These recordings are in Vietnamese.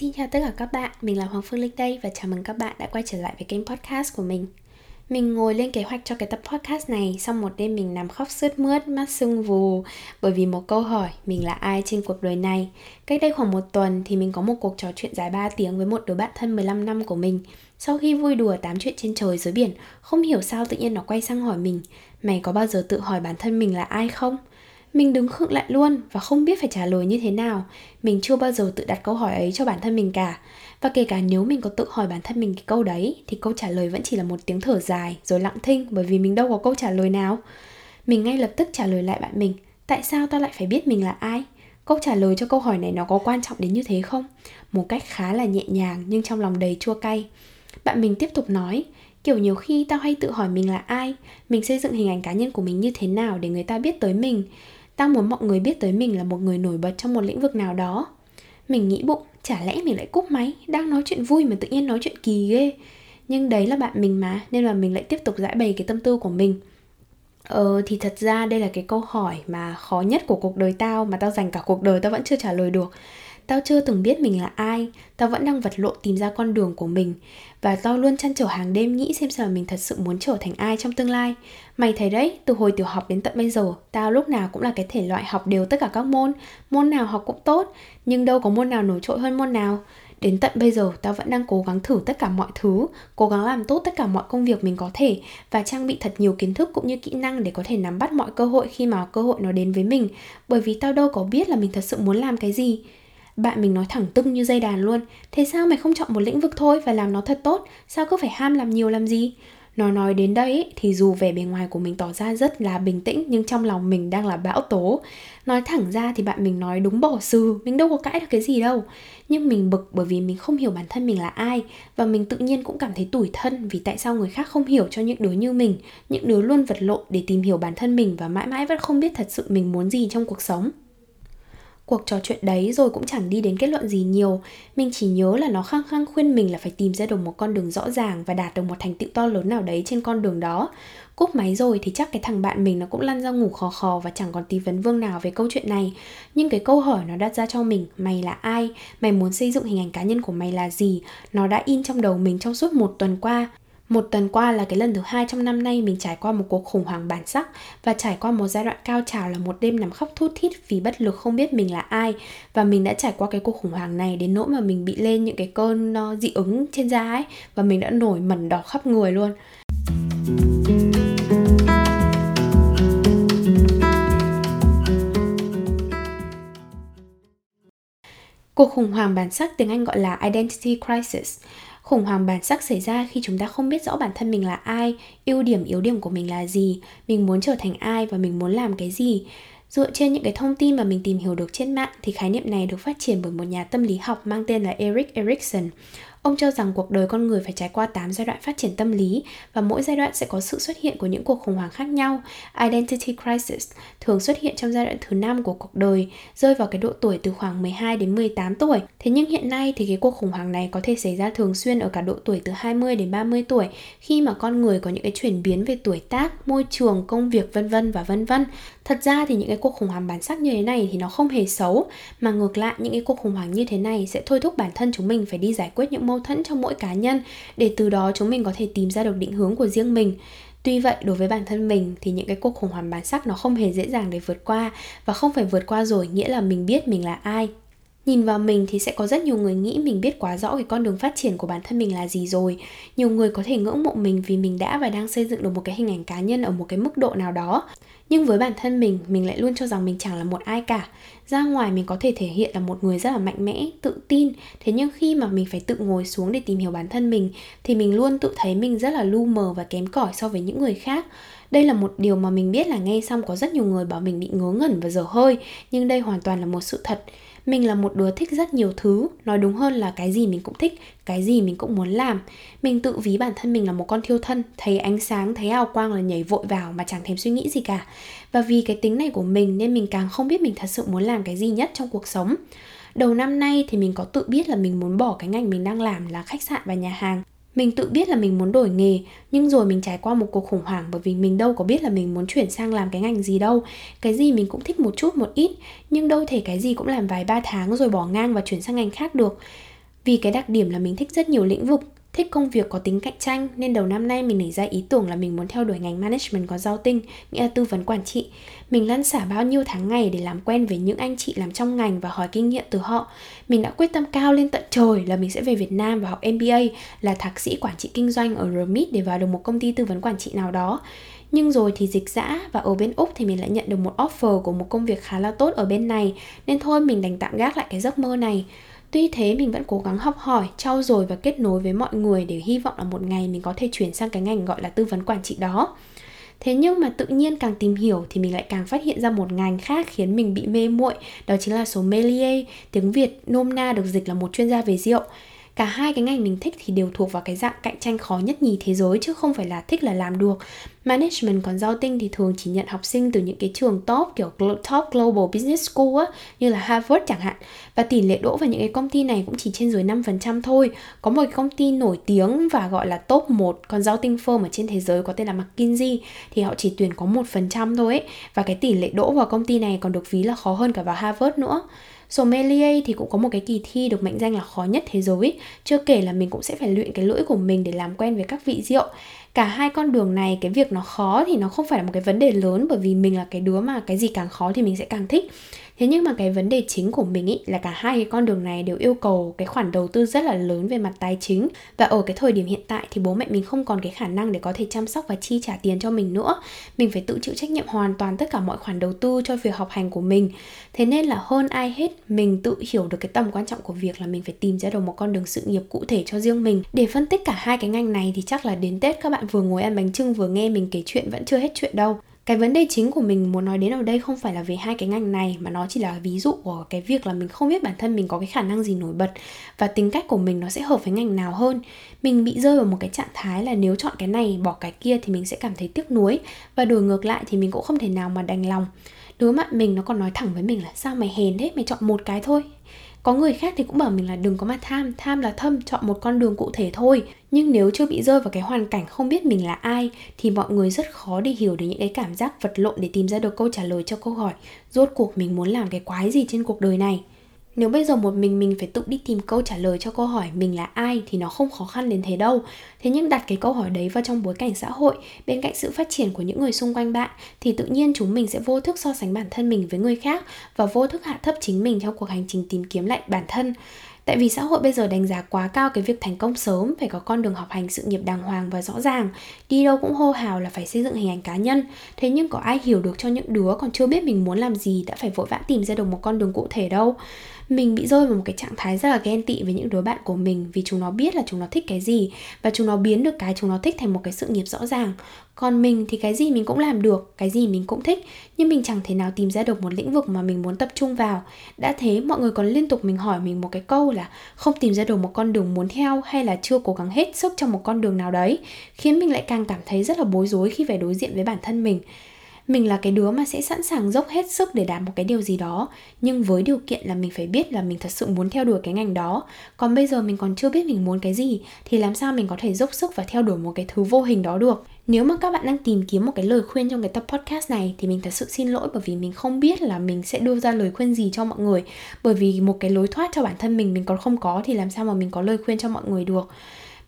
Xin chào tất cả các bạn, mình là Hoàng Phương Linh đây và chào mừng các bạn đã quay trở lại với kênh podcast của mình. Mình ngồi lên kế hoạch cho cái tập podcast này sau một đêm mình nằm khóc sướt mướt, mắt sưng vù bởi vì một câu hỏi mình là ai trên cuộc đời này. Cách đây khoảng một tuần thì mình có một cuộc trò chuyện dài 3 tiếng với một đứa bạn thân 15 năm của mình. Sau khi vui đùa tám chuyện trên trời dưới biển, không hiểu sao tự nhiên nó quay sang hỏi mình Mày có bao giờ tự hỏi bản thân mình là ai không? Mình đứng khựng lại luôn và không biết phải trả lời như thế nào. Mình chưa bao giờ tự đặt câu hỏi ấy cho bản thân mình cả. Và kể cả nếu mình có tự hỏi bản thân mình cái câu đấy thì câu trả lời vẫn chỉ là một tiếng thở dài rồi lặng thinh bởi vì mình đâu có câu trả lời nào. Mình ngay lập tức trả lời lại bạn mình, tại sao tao lại phải biết mình là ai? Câu trả lời cho câu hỏi này nó có quan trọng đến như thế không? Một cách khá là nhẹ nhàng nhưng trong lòng đầy chua cay. Bạn mình tiếp tục nói, kiểu nhiều khi tao hay tự hỏi mình là ai, mình xây dựng hình ảnh cá nhân của mình như thế nào để người ta biết tới mình Tao muốn mọi người biết tới mình là một người nổi bật trong một lĩnh vực nào đó. Mình nghĩ bụng, chả lẽ mình lại cúp máy Đang nói chuyện vui mà tự nhiên nói chuyện kỳ ghê. Nhưng đấy là bạn mình mà Nên là mình lại tiếp tục giải bày cái tâm tư của mình. Ờ thì thật ra đây là cái câu hỏi mà khó nhất của cuộc đời tao Mà tao dành cả cuộc đời tao vẫn chưa trả lời được. Tao chưa từng biết mình là ai, tao vẫn đang vật lộn tìm ra con đường của mình và tao luôn chăn trở hàng đêm nghĩ xem sao mình thật sự muốn trở thành ai trong tương lai. Mày thấy đấy, từ hồi tiểu học đến tận bây giờ, tao lúc nào cũng là cái thể loại học đều tất cả các môn, môn nào học cũng tốt, nhưng đâu có môn nào nổi trội hơn môn nào. Đến tận bây giờ, tao vẫn đang cố gắng thử tất cả mọi thứ, cố gắng làm tốt tất cả mọi công việc mình có thể và trang bị thật nhiều kiến thức cũng như kỹ năng để có thể nắm bắt mọi cơ hội khi mà cơ hội nó đến với mình. Bởi vì tao đâu có biết là mình thật sự muốn làm cái gì. Bạn mình nói thẳng tưng như dây đàn luôn. Thế sao mày không chọn một lĩnh vực thôi và làm nó thật tốt? Sao cứ phải ham làm nhiều làm gì? Nó nói đến đây thì dù vẻ bề ngoài của mình tỏ ra rất là bình tĩnh, Nhưng trong lòng mình đang là bão tố. Nói thẳng ra thì bạn mình nói đúng bỏ sừ Mình đâu có cãi được cái gì đâu. Nhưng mình bực bởi vì mình không hiểu bản thân mình là ai, Và mình tự nhiên cũng cảm thấy tủi thân Vì tại sao người khác không hiểu cho những đứa như mình, Những đứa luôn vật lộn để tìm hiểu bản thân mình Và mãi mãi vẫn không biết thật sự mình muốn gì trong cuộc sống. Cuộc trò chuyện đấy rồi cũng chẳng đi đến kết luận gì nhiều Mình chỉ nhớ là nó khăng khăng khuyên mình là phải tìm ra được một con đường rõ ràng Và đạt được một thành tựu to lớn nào đấy trên con đường đó Cúp máy rồi thì chắc cái thằng bạn mình nó cũng lăn ra ngủ khò khò Và chẳng còn tí vấn vương nào về câu chuyện này Nhưng cái câu hỏi nó đặt ra cho mình, Mày là ai? Mày muốn xây dựng hình ảnh cá nhân của mày là gì? Nó đã in trong đầu mình trong suốt một tuần qua một tuần qua là cái lần thứ hai trong năm nay mình trải qua một cuộc khủng hoảng bản sắc và trải qua một giai đoạn cao trào là một đêm nằm khóc thút thít vì bất lực không biết mình là ai và mình đã trải qua cái cuộc khủng hoảng này đến nỗi mà mình bị lên những cái cơn ờ, dị ứng trên da ấy và mình đã nổi mẩn đỏ khắp người luôn. Cuộc khủng hoảng bản sắc tiếng Anh gọi là identity crisis Khủng hoảng bản sắc xảy ra khi chúng ta không biết rõ bản thân mình là ai, ưu điểm yếu điểm của mình là gì, mình muốn trở thành ai và mình muốn làm cái gì. Dựa trên những cái thông tin mà mình tìm hiểu được trên mạng thì khái niệm này được phát triển bởi một nhà tâm lý học mang tên là Eric Erikson. Ông cho rằng cuộc đời con người phải trải qua 8 giai đoạn phát triển tâm lý và mỗi giai đoạn sẽ có sự xuất hiện của những cuộc khủng hoảng khác nhau. Identity crisis thường xuất hiện trong giai đoạn thứ 5 của cuộc đời, rơi vào cái độ tuổi từ khoảng 12 đến 18 tuổi. Thế nhưng hiện nay thì cái cuộc khủng hoảng này có thể xảy ra thường xuyên ở cả độ tuổi từ 20 đến 30 tuổi khi mà con người có những cái chuyển biến về tuổi tác, môi trường, công việc vân vân và vân vân. Thật ra thì những cái cuộc khủng hoảng bản sắc như thế này thì nó không hề xấu, mà ngược lại, những cái cuộc khủng hoảng như thế này sẽ thôi thúc bản thân chúng mình phải đi giải quyết những mâu thuẫn trong mỗi cá nhân để từ đó chúng mình có thể tìm ra được định hướng của riêng mình Tuy vậy, đối với bản thân mình thì những cái cuộc khủng hoảng bản sắc nó không hề dễ dàng để vượt qua và không phải vượt qua rồi nghĩa là mình biết mình là ai. Nhìn vào mình thì sẽ có rất nhiều người nghĩ mình biết quá rõ cái con đường phát triển của bản thân mình là gì rồi. Nhiều người có thể ngưỡng mộ mình vì mình đã và đang xây dựng được một cái hình ảnh cá nhân ở một cái mức độ nào đó. Nhưng với bản thân mình, mình lại luôn cho rằng mình chẳng là một ai cả. Ra ngoài mình có thể thể hiện là một người rất là mạnh mẽ, tự tin. Thế nhưng khi mà mình phải tự ngồi xuống để tìm hiểu bản thân mình thì mình luôn tự thấy mình rất là lu mờ và kém cỏi so với những người khác. Đây là một điều mà mình biết là nghe xong có rất nhiều người bảo mình bị ngớ ngẩn và dở hơi, nhưng đây hoàn toàn là một sự thật mình là một đứa thích rất nhiều thứ. Nói đúng hơn là cái gì mình cũng thích, cái gì mình cũng muốn làm. Mình tự ví bản thân mình là một con thiêu thân, thấy ánh sáng, thấy hào quang là nhảy vội vào mà chẳng thèm suy nghĩ gì cả. Và vì cái tính này của mình nên mình càng không biết mình thật sự muốn làm cái gì nhất trong cuộc sống. Đầu năm nay thì mình có tự biết là mình muốn bỏ cái ngành mình đang làm là khách sạn và nhà hàng mình tự biết là mình muốn đổi nghề, nhưng rồi mình trải qua một cuộc khủng hoảng bởi vì mình đâu có biết là mình muốn chuyển sang làm cái ngành gì đâu. Cái gì mình cũng thích một chút, một ít, nhưng đâu thể cái gì cũng làm vài ba tháng rồi bỏ ngang và chuyển sang ngành khác được. Vì cái đặc điểm là mình thích rất nhiều lĩnh vực thích công việc có tính cạnh tranh nên đầu năm nay mình nảy ra ý tưởng là mình muốn theo đuổi ngành management có giao tinh, nghĩa là tư vấn quản trị. Mình lăn xả bao nhiêu tháng ngày để làm quen với những anh chị làm trong ngành và hỏi kinh nghiệm từ họ. Mình đã quyết tâm cao lên tận trời là mình sẽ về Việt Nam và học MBA là thạc sĩ quản trị kinh doanh ở RMIT để vào được một công ty tư vấn quản trị nào đó. Nhưng rồi thì dịch dã và ở bên Úc thì mình lại nhận được một offer của một công việc khá là tốt ở bên này Nên thôi mình đành tạm gác lại cái giấc mơ này Tuy thế mình vẫn cố gắng học hỏi, trau dồi và kết nối với mọi người để hy vọng là một ngày mình có thể chuyển sang cái ngành gọi là tư vấn quản trị đó. Thế nhưng mà tự nhiên càng tìm hiểu thì mình lại càng phát hiện ra một ngành khác khiến mình bị mê muội, đó chính là sommelier, tiếng Việt nôm na được dịch là một chuyên gia về rượu cả hai cái ngành mình thích thì đều thuộc vào cái dạng cạnh tranh khó nhất nhì thế giới, chứ không phải là thích là làm được. Management còn giao tinh thì thường chỉ nhận học sinh từ những cái trường top, kiểu top global business school á, như là Harvard chẳng hạn. Và tỷ lệ đỗ vào những cái công ty này cũng chỉ trên dưới 5% thôi. Có một cái công ty nổi tiếng và gọi là top 1 còn giao tinh firm ở trên thế giới có tên là McKinsey, thì họ chỉ tuyển có 1% thôi ấy. Và cái tỷ lệ đỗ vào công ty này còn được ví là khó hơn cả vào Harvard nữa. Sommelier thì cũng có một cái kỳ thi được mệnh danh là khó nhất thế giới. Chưa kể là mình cũng sẽ phải luyện cái lưỡi của mình để làm quen với các vị rượu. Cả hai con đường này, cái việc nó khó thì nó không phải là một cái vấn đề lớn Bởi vì mình là cái đứa mà cái gì càng khó thì mình sẽ càng thích. Thế nhưng mà cái vấn đề chính của mình ý, là cả hai cái con đường này đều yêu cầu cái khoản đầu tư rất là lớn về mặt tài chính và ở cái thời điểm hiện tại thì bố mẹ mình không còn cái khả năng để có thể chăm sóc và chi trả tiền cho mình nữa. Mình phải tự chịu trách nhiệm hoàn toàn tất cả mọi khoản đầu tư cho việc học hành của mình. Thế nên là hơn ai hết, mình tự hiểu được cái tầm quan trọng của việc là mình phải tìm ra được một con đường sự nghiệp cụ thể cho riêng mình. Để phân tích cả hai cái ngành này thì chắc là đến Tết các bạn vừa ngồi ăn bánh trưng vừa nghe mình kể chuyện vẫn chưa hết chuyện đâu cái vấn đề chính của mình muốn nói đến ở đây không phải là về hai cái ngành này, mà nó chỉ là ví dụ của cái việc là mình không biết bản thân mình có cái khả năng gì nổi bật và tính cách của mình nó sẽ hợp với ngành nào hơn. Mình bị rơi vào một cái trạng thái là nếu chọn cái này, bỏ cái kia thì mình sẽ cảm thấy tiếc nuối và đổi ngược lại thì mình cũng không thể nào mà đành lòng. Đứa bạn mình nó còn nói thẳng với mình là, sao mày hèn thế? Mày chọn một cái thôi có người khác thì cũng bảo mình là đừng có mà tham tham là thâm, chọn một con đường cụ thể thôi. Nhưng nếu chưa bị rơi vào cái hoàn cảnh không biết mình là ai, thì mọi người rất khó để hiểu được những cái cảm giác vật lộn để tìm ra được câu trả lời cho câu hỏi, rốt cuộc mình muốn làm cái quái gì trên cuộc đời này nếu bây giờ một mình mình phải tự đi tìm câu trả lời cho câu hỏi mình là ai thì nó không khó khăn đến thế đâu thế nhưng đặt cái câu hỏi đấy vào trong bối cảnh xã hội, bên cạnh sự phát triển của những người xung quanh bạn, thì tự nhiên chúng mình sẽ vô thức so sánh bản thân mình với người khác và vô thức hạ thấp chính mình trong cuộc hành trình tìm kiếm lại bản thân Tại vì xã hội bây giờ đánh giá quá cao cái việc thành công sớm, phải có con đường học hành sự nghiệp đàng hoàng và rõ ràng. Đi đâu cũng hô hào là phải xây dựng hình ảnh cá nhân. Thế nhưng có ai hiểu được cho những đứa còn chưa biết mình muốn làm gì, đã phải vội vã tìm ra được một con đường cụ thể đâu mình bị rơi vào một cái trạng thái rất là ghen tị với những đứa bạn của mình vì chúng nó biết là chúng nó thích cái gì và chúng nó biến được cái chúng nó thích thành một cái sự nghiệp rõ ràng. Còn mình thì cái gì mình cũng làm được, cái gì mình cũng thích, nhưng mình chẳng thể nào tìm ra được một lĩnh vực mà mình muốn tập trung vào. Đã thế, mọi người còn liên tục mình hỏi mình một cái câu là không tìm ra được một con đường muốn theo hay là chưa cố gắng hết sức trong một con đường nào đấy, khiến mình lại càng cảm thấy rất là bối rối khi phải đối diện với bản thân mình mình là cái đứa mà sẽ sẵn sàng dốc hết sức để đạt một cái điều gì đó, nhưng với điều kiện là mình phải biết là mình thật sự muốn theo đuổi cái ngành đó. Còn bây giờ mình còn chưa biết mình muốn cái gì, thì làm sao mình có thể dốc sức và theo đuổi một cái thứ vô hình đó được? Nếu mà các bạn đang tìm kiếm một cái lời khuyên trong cái tập podcast này, thì mình thật sự xin lỗi bởi vì mình không biết là mình sẽ đưa ra lời khuyên gì cho mọi người. Bởi vì một cái lối thoát cho bản thân mình mình còn không có, thì làm sao mà mình có lời khuyên cho mọi người được?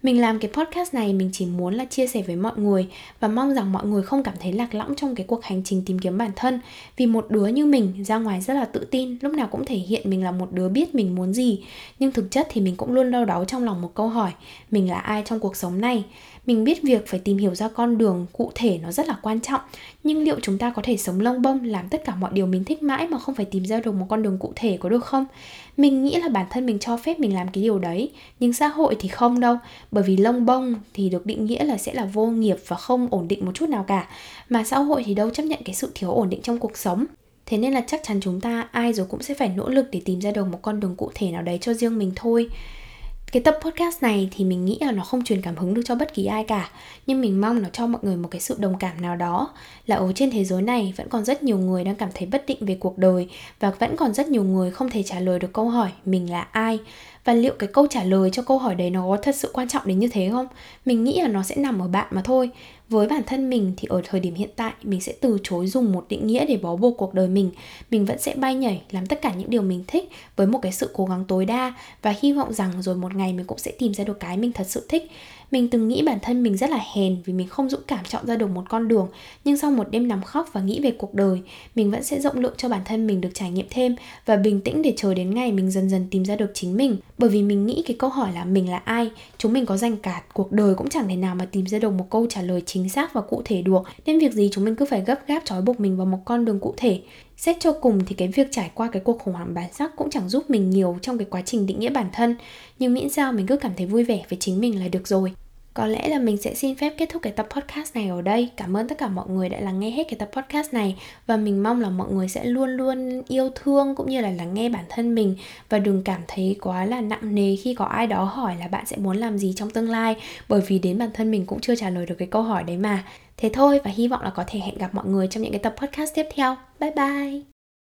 Mình làm cái podcast này, mình chỉ muốn là chia sẻ với mọi người và mong rằng mọi người không cảm thấy lạc lõng trong cái cuộc hành trình tìm kiếm bản thân. Vì một đứa như mình ra ngoài rất là tự tin, lúc nào cũng thể hiện mình là một đứa biết mình muốn gì. Nhưng thực chất thì mình cũng luôn đau đáu trong lòng một câu hỏi, mình là ai trong cuộc sống này? Mình biết việc phải tìm hiểu ra con đường cụ thể nó rất là quan trọng, nhưng liệu chúng ta có thể sống lông bông, làm tất cả mọi điều mình thích mãi mà không phải tìm ra được một con đường cụ thể có được không? Mình nghĩ là bản thân mình cho phép mình làm cái điều đấy, nhưng xã hội thì không đâu, bởi vì lông bông thì được định nghĩa là sẽ là vô nghiệp và không ổn định một chút nào cả, mà xã hội thì đâu chấp nhận cái sự thiếu ổn định trong cuộc sống. Thế nên là chắc chắn chúng ta ai rồi cũng sẽ phải nỗ lực để tìm ra được một con đường cụ thể nào đấy cho riêng mình thôi cái tập podcast này thì mình nghĩ là nó không truyền cảm hứng được cho bất kỳ ai cả. Nhưng mình mong nó cho mọi người một cái sự đồng cảm nào đó. Là ở trên thế giới này vẫn còn rất nhiều người đang cảm thấy bất định về cuộc đời và vẫn còn rất nhiều người không thể trả lời được câu hỏi mình là ai. Và liệu cái câu trả lời cho câu hỏi đấy nó có thật sự quan trọng đến như thế không? Mình nghĩ là nó sẽ nằm ở bạn mà thôi với bản thân mình thì ở thời điểm hiện tại, mình sẽ từ chối dùng một định nghĩa để bó buộc cuộc đời mình. Mình vẫn sẽ bay nhảy, làm tất cả những điều mình thích với một cái sự cố gắng tối đa và hy vọng rằng rồi một ngày mình cũng sẽ tìm ra được cái mình thật sự thích mình từng nghĩ bản thân mình rất là hèn vì mình không dũng cảm chọn ra được một con đường. Nhưng sau một đêm nằm khóc và nghĩ về cuộc đời, mình vẫn sẽ rộng lượng cho bản thân mình được trải nghiệm thêm và bình tĩnh để chờ đến ngày mình dần dần tìm ra được chính mình. Bởi vì mình nghĩ cái câu hỏi là mình là ai, chúng mình có dành cả cuộc đời cũng chẳng thể nào mà tìm ra được một câu trả lời chính xác và cụ thể được. Nên việc gì chúng mình cứ phải gấp gáp trói buộc mình vào một con đường cụ thể. Xét cho cùng thì cái việc trải qua cái cuộc khủng hoảng bản sắc cũng chẳng giúp mình nhiều trong cái quá trình định nghĩa bản thân. Nhưng miễn sao mình cứ cảm thấy vui vẻ với chính mình là được rồi có lẽ là mình sẽ xin phép kết thúc cái tập podcast này ở đây. Cảm ơn tất cả mọi người đã lắng nghe hết cái tập podcast này và mình mong là mọi người sẽ luôn luôn yêu thương cũng như là lắng nghe bản thân mình và đừng cảm thấy quá là nặng nề khi có ai đó hỏi là bạn sẽ muốn làm gì trong tương lai bởi vì đến bản thân mình cũng chưa trả lời được cái câu hỏi đấy mà. Thế thôi và hy vọng là có thể hẹn gặp mọi người trong những cái tập podcast tiếp theo. Bye bye.